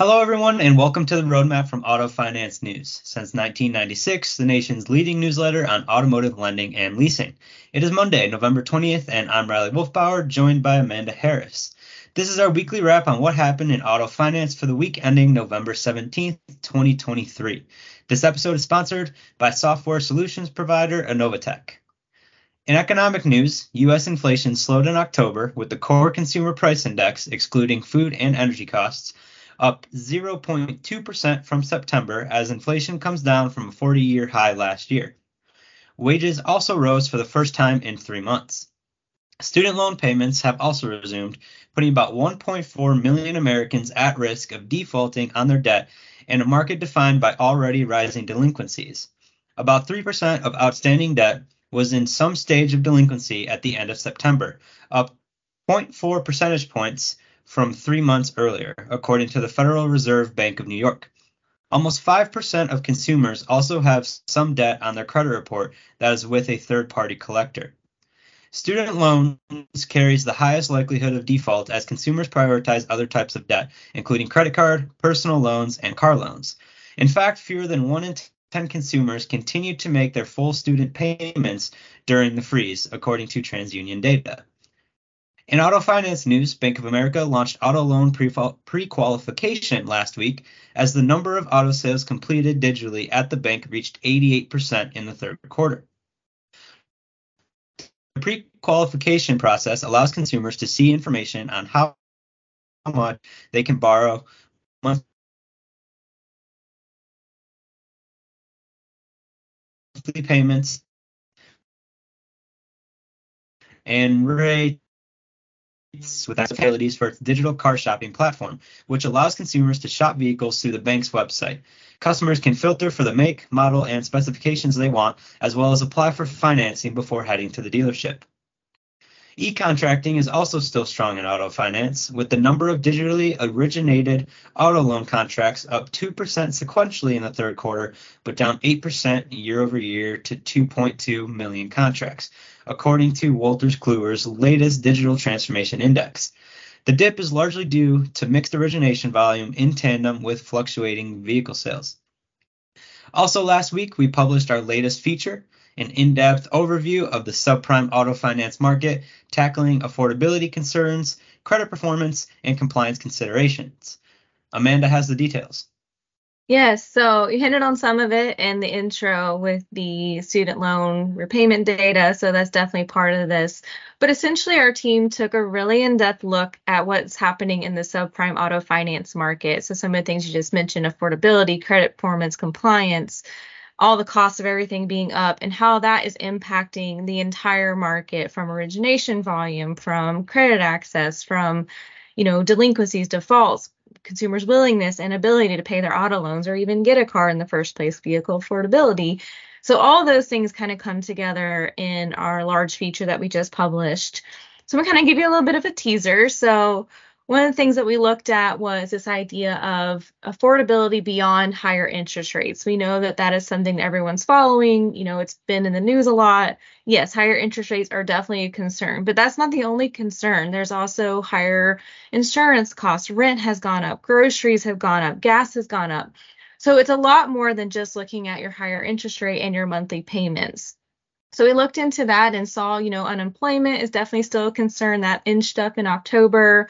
Hello, everyone, and welcome to the Roadmap from Auto Finance News. Since 1996, the nation's leading newsletter on automotive lending and leasing. It is Monday, November 20th, and I'm Riley Wolfbauer, joined by Amanda Harris. This is our weekly wrap on what happened in auto finance for the week ending November 17th, 2023. This episode is sponsored by software solutions provider Innovatech. In economic news, U.S. inflation slowed in October with the core consumer price index, excluding food and energy costs, up 0.2% from September as inflation comes down from a 40 year high last year. Wages also rose for the first time in three months. Student loan payments have also resumed, putting about 1.4 million Americans at risk of defaulting on their debt in a market defined by already rising delinquencies. About 3% of outstanding debt was in some stage of delinquency at the end of September, up 0.4 percentage points from three months earlier, according to the Federal Reserve Bank of New York. Almost 5% of consumers also have some debt on their credit report that is with a third party collector. Student loans carries the highest likelihood of default as consumers prioritize other types of debt, including credit card, personal loans, and car loans. In fact, fewer than 1 in 10 consumers continued to make their full student payments during the freeze, according to TransUnion data. In auto finance news, Bank of America launched auto loan pre qualification last week as the number of auto sales completed digitally at the bank reached 88% in the third quarter. The pre qualification process allows consumers to see information on how much they can borrow monthly payments and rate with capabilities for its digital car shopping platform, which allows consumers to shop vehicles through the bank's website. Customers can filter for the make, model, and specifications they want, as well as apply for financing before heading to the dealership. E-contracting is also still strong in auto finance, with the number of digitally originated auto loan contracts up 2% sequentially in the third quarter, but down 8% year over year to 2.2 million contracts, according to Wolters Kluwer's latest digital transformation index. The dip is largely due to mixed origination volume in tandem with fluctuating vehicle sales. Also, last week, we published our latest feature, an in depth overview of the subprime auto finance market, tackling affordability concerns, credit performance, and compliance considerations. Amanda has the details. Yes, so you hinted on some of it in the intro with the student loan repayment data, so that's definitely part of this. But essentially, our team took a really in depth look at what's happening in the subprime auto finance market. So, some of the things you just mentioned affordability, credit performance, compliance, all the costs of everything being up, and how that is impacting the entire market from origination volume, from credit access, from you know delinquencies, defaults, consumers' willingness and ability to pay their auto loans or even get a car in the first place, vehicle affordability. So all those things kind of come together in our large feature that we just published. So I'm to kind of give you a little bit of a teaser. So one of the things that we looked at was this idea of affordability beyond higher interest rates. We know that that is something that everyone's following. You know, it's been in the news a lot. Yes, higher interest rates are definitely a concern, but that's not the only concern. There's also higher insurance costs. Rent has gone up, groceries have gone up, gas has gone up. So it's a lot more than just looking at your higher interest rate and your monthly payments. So we looked into that and saw, you know, unemployment is definitely still a concern that inched up in October.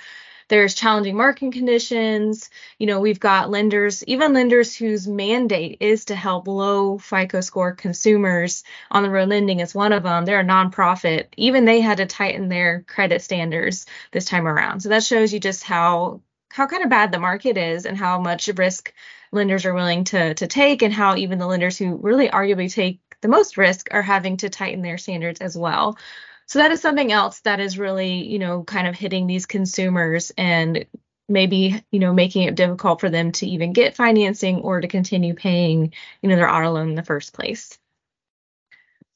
There's challenging market conditions. You know, we've got lenders, even lenders whose mandate is to help low FICO score consumers on the road lending is one of them. They're a nonprofit. Even they had to tighten their credit standards this time around. So that shows you just how how kind of bad the market is and how much risk lenders are willing to to take and how even the lenders who really arguably take the most risk are having to tighten their standards as well. So that is something else that is really, you know, kind of hitting these consumers and maybe, you know, making it difficult for them to even get financing or to continue paying, you know, their auto loan in the first place.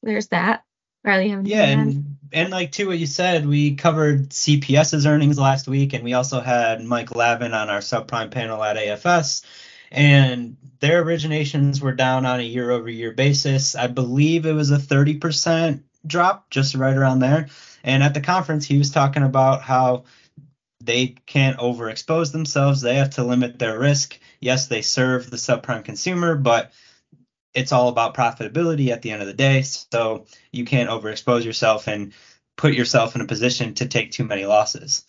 There's that. Riley, have yeah, and and like to what you said, we covered CPS's earnings last week, and we also had Mike Lavin on our subprime panel at AFS, and their originations were down on a year-over-year basis. I believe it was a 30% drop, just right around there. And at the conference, he was talking about how they can't overexpose themselves. They have to limit their risk. Yes, they serve the subprime consumer, but it's all about profitability at the end of the day. So you can't overexpose yourself and put yourself in a position to take too many losses.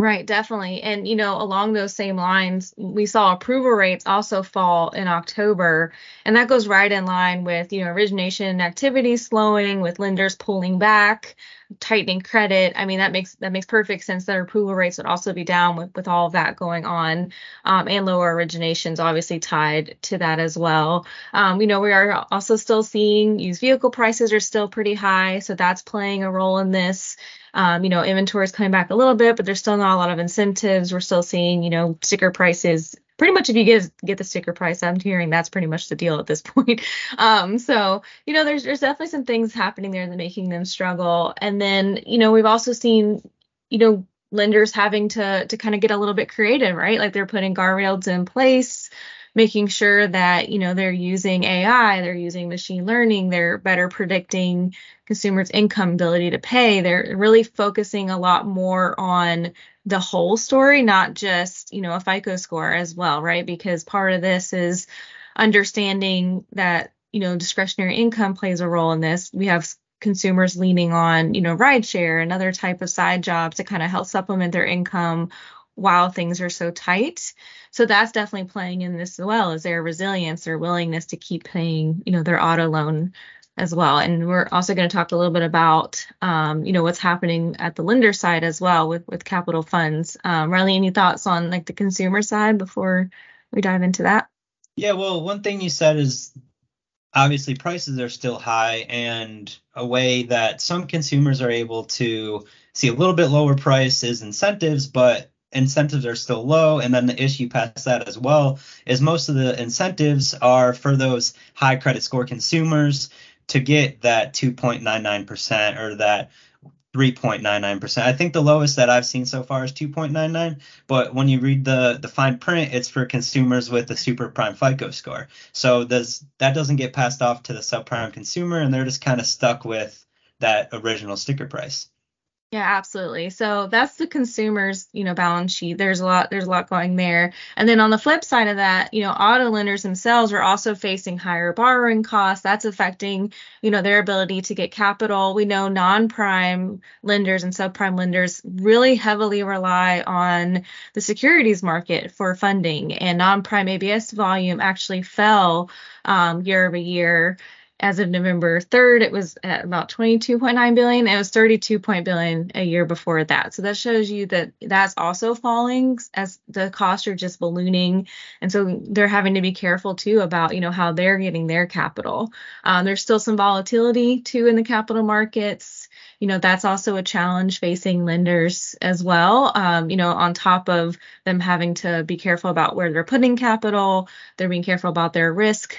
Right, definitely. And, you know, along those same lines, we saw approval rates also fall in October. And that goes right in line with, you know, origination activity slowing, with lenders pulling back, tightening credit. I mean, that makes that makes perfect sense that approval rates would also be down with, with all of that going on. Um, and lower originations obviously tied to that as well. Um, you know, we are also still seeing used vehicle prices are still pretty high. So that's playing a role in this. Um, you know, inventory is coming back a little bit, but there's still not a lot of incentives. We're still seeing, you know, sticker prices. Pretty much, if you get get the sticker price, I'm hearing that's pretty much the deal at this point. Um, so you know, there's there's definitely some things happening there that making them struggle. And then you know, we've also seen, you know, lenders having to to kind of get a little bit creative, right? Like they're putting guardrails in place making sure that you know they're using AI, they're using machine learning, they're better predicting consumers' income ability to pay. They're really focusing a lot more on the whole story, not just you know a FICO score as well, right? Because part of this is understanding that you know discretionary income plays a role in this. We have consumers leaning on you know rideshare and other type of side jobs to kind of help supplement their income while things are so tight. So that's definitely playing in this as well. Is their resilience, their willingness to keep paying, you know, their auto loan as well. And we're also going to talk a little bit about, um, you know, what's happening at the lender side as well with with capital funds. Um, Riley, any thoughts on like the consumer side before we dive into that? Yeah, well, one thing you said is obviously prices are still high, and a way that some consumers are able to see a little bit lower price is incentives, but incentives are still low. And then the issue past that as well is most of the incentives are for those high credit score consumers to get that 2.99% or that 3.99%. I think the lowest that I've seen so far is 2.99, but when you read the the fine print, it's for consumers with a super prime FICO score. So does that doesn't get passed off to the subprime consumer and they're just kind of stuck with that original sticker price. Yeah, absolutely. So that's the consumer's, you know, balance sheet. There's a lot, there's a lot going there. And then on the flip side of that, you know, auto lenders themselves are also facing higher borrowing costs. That's affecting, you know, their ability to get capital. We know non-prime lenders and subprime lenders really heavily rely on the securities market for funding, and non-prime ABS volume actually fell um, year over year as of November 3rd, it was at about 22.9 billion. It was 32 billion a year before that. So that shows you that that's also falling as the costs are just ballooning. And so they're having to be careful too about, you know, how they're getting their capital. Um, there's still some volatility too in the capital markets. You know, that's also a challenge facing lenders as well. Um, you know, on top of them having to be careful about where they're putting capital, they're being careful about their risk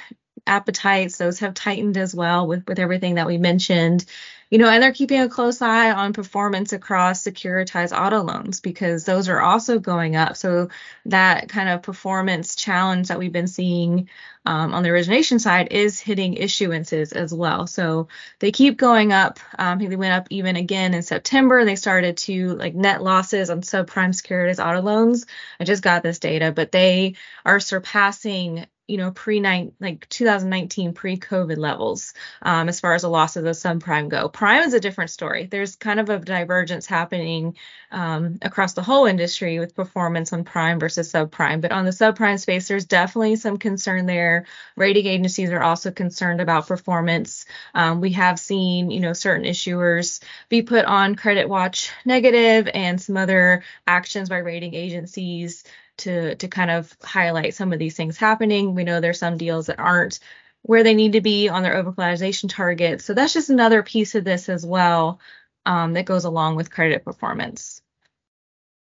appetites. Those have tightened as well with with everything that we mentioned. You know and they're keeping a close eye on performance across securitized auto loans because those are also going up. So that kind of performance challenge that we've been seeing um, on the origination side is hitting issuances as well. So they keep going up. Um, they went up even again in september. They started to like net losses on subprime securitized auto loans. I just got this data but they are surpassing you know pre like 2019 pre-COVID levels um, as far as the loss of the subprime go. Prime is a different story. There's kind of a divergence happening um, across the whole industry with performance on prime versus subprime. But on the subprime space, there's definitely some concern there. Rating agencies are also concerned about performance. Um, we have seen you know certain issuers be put on credit watch negative and some other actions by rating agencies to to kind of highlight some of these things happening. We know there's some deals that aren't where they need to be on their overcollateralization target. So that's just another piece of this as well um, that goes along with credit performance.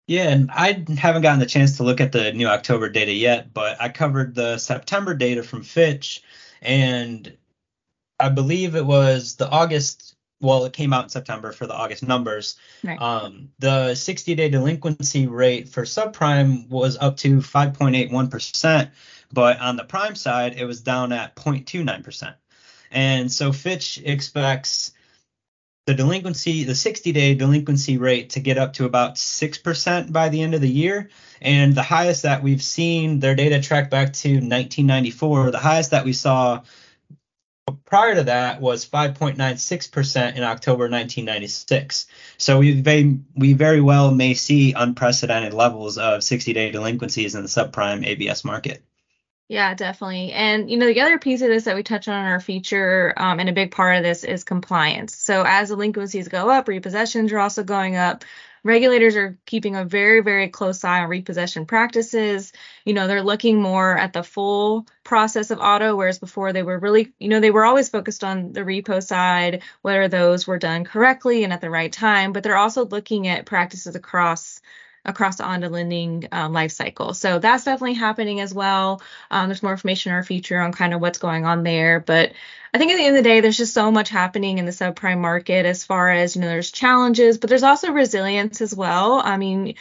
Yeah, and I haven't gotten the chance to look at the new October data yet, but I covered the September data from Fitch, and I believe it was the August well, it came out in September for the August numbers. Right. Um, the 60 day delinquency rate for subprime was up to 5.81%, but on the prime side, it was down at 0.29%. And so Fitch expects the delinquency, the 60 day delinquency rate to get up to about 6% by the end of the year. And the highest that we've seen, their data tracked back to 1994, the highest that we saw prior to that was 5.96% in October 1996. So we very, we very well may see unprecedented levels of 60 day delinquencies in the subprime ABS market. Yeah, definitely. And you know, the other piece of this that we touch on in our feature, um, and a big part of this is compliance. So as delinquencies go up, repossessions are also going up. Regulators are keeping a very, very close eye on repossession practices. You know, they're looking more at the full process of auto, whereas before they were really, you know, they were always focused on the repo side, whether those were done correctly and at the right time. But they're also looking at practices across across the on lending um, life cycle. So that's definitely happening as well. Um, there's more information in our feature on kind of what's going on there. But I think at the end of the day, there's just so much happening in the subprime market as far as, you know, there's challenges, but there's also resilience as well. I mean,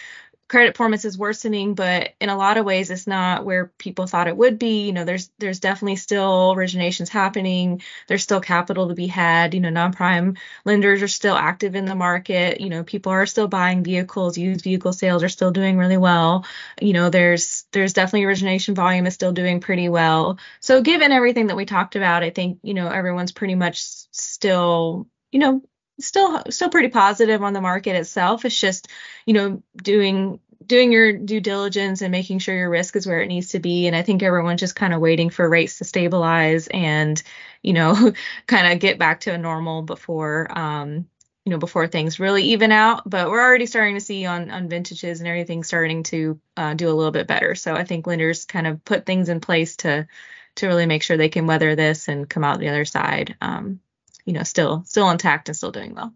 credit performance is worsening, but in a lot of ways, it's not where people thought it would be. You know, there's there's definitely still originations happening. There's still capital to be had. You know, non-prime lenders are still active in the market. You know, people are still buying vehicles. Used vehicle sales are still doing really well. You know, there's there's definitely origination volume is still doing pretty well. So given everything that we talked about, I think you know everyone's pretty much still you know still still pretty positive on the market itself. It's just, you know, doing doing your due diligence and making sure your risk is where it needs to be. And I think everyone's just kind of waiting for rates to stabilize and, you know, kind of get back to a normal before um, you know, before things really even out. But we're already starting to see on on vintages and everything starting to uh, do a little bit better. So I think lenders kind of put things in place to to really make sure they can weather this and come out the other side. Um, you know still still intact and still doing well.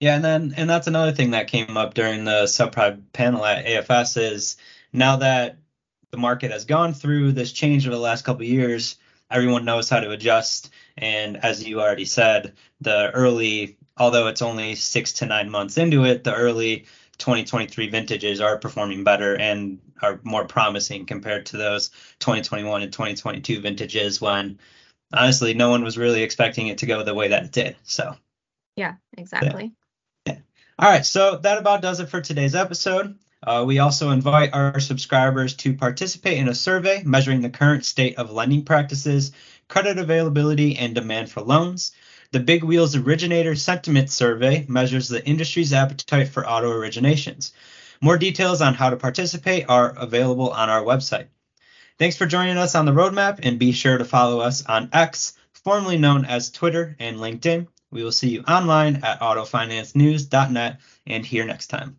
Yeah, and then and that's another thing that came up during the subprime panel at AFS is now that the market has gone through this change over the last couple years, everyone knows how to adjust. And as you already said, the early, although it's only six to nine months into it, the early 2023 vintages are performing better and are more promising compared to those 2021 and 2022 vintages when honestly, no one was really expecting it to go the way that it did. So, yeah, exactly. Yeah. yeah. All right. So, that about does it for today's episode. Uh, we also invite our subscribers to participate in a survey measuring the current state of lending practices, credit availability, and demand for loans. The Big Wheels Originator Sentiment Survey measures the industry's appetite for auto originations. More details on how to participate are available on our website. Thanks for joining us on the roadmap and be sure to follow us on X, formerly known as Twitter and LinkedIn. We will see you online at autofinancenews.net and here next time.